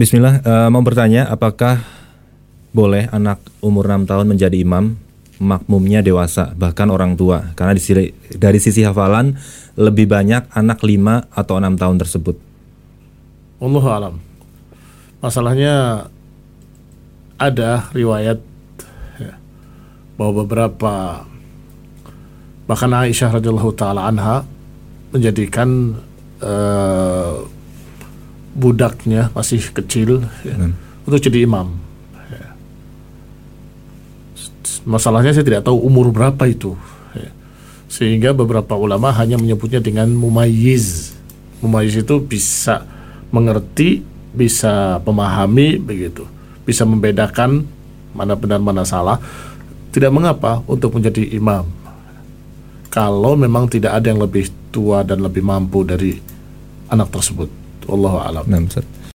Bismillah, uh, mau bertanya apakah boleh anak umur 6 tahun menjadi imam makmumnya dewasa bahkan orang tua karena di sisi, dari sisi hafalan lebih banyak anak 5 atau 6 tahun tersebut. Allah alam. Masalahnya ada riwayat ya, bahwa beberapa bahkan Aisyah radhiyallahu taala anha menjadikan uh, budaknya masih kecil ya, hmm. untuk jadi imam. Ya. Masalahnya saya tidak tahu umur berapa itu, ya. sehingga beberapa ulama hanya menyebutnya dengan mumayyiz. Mumayyiz itu bisa mengerti, bisa memahami begitu, bisa membedakan mana benar mana salah. Tidak mengapa untuk menjadi imam. Kalau memang tidak ada yang lebih tua dan lebih mampu dari anak tersebut. والله أعلم نعم سر.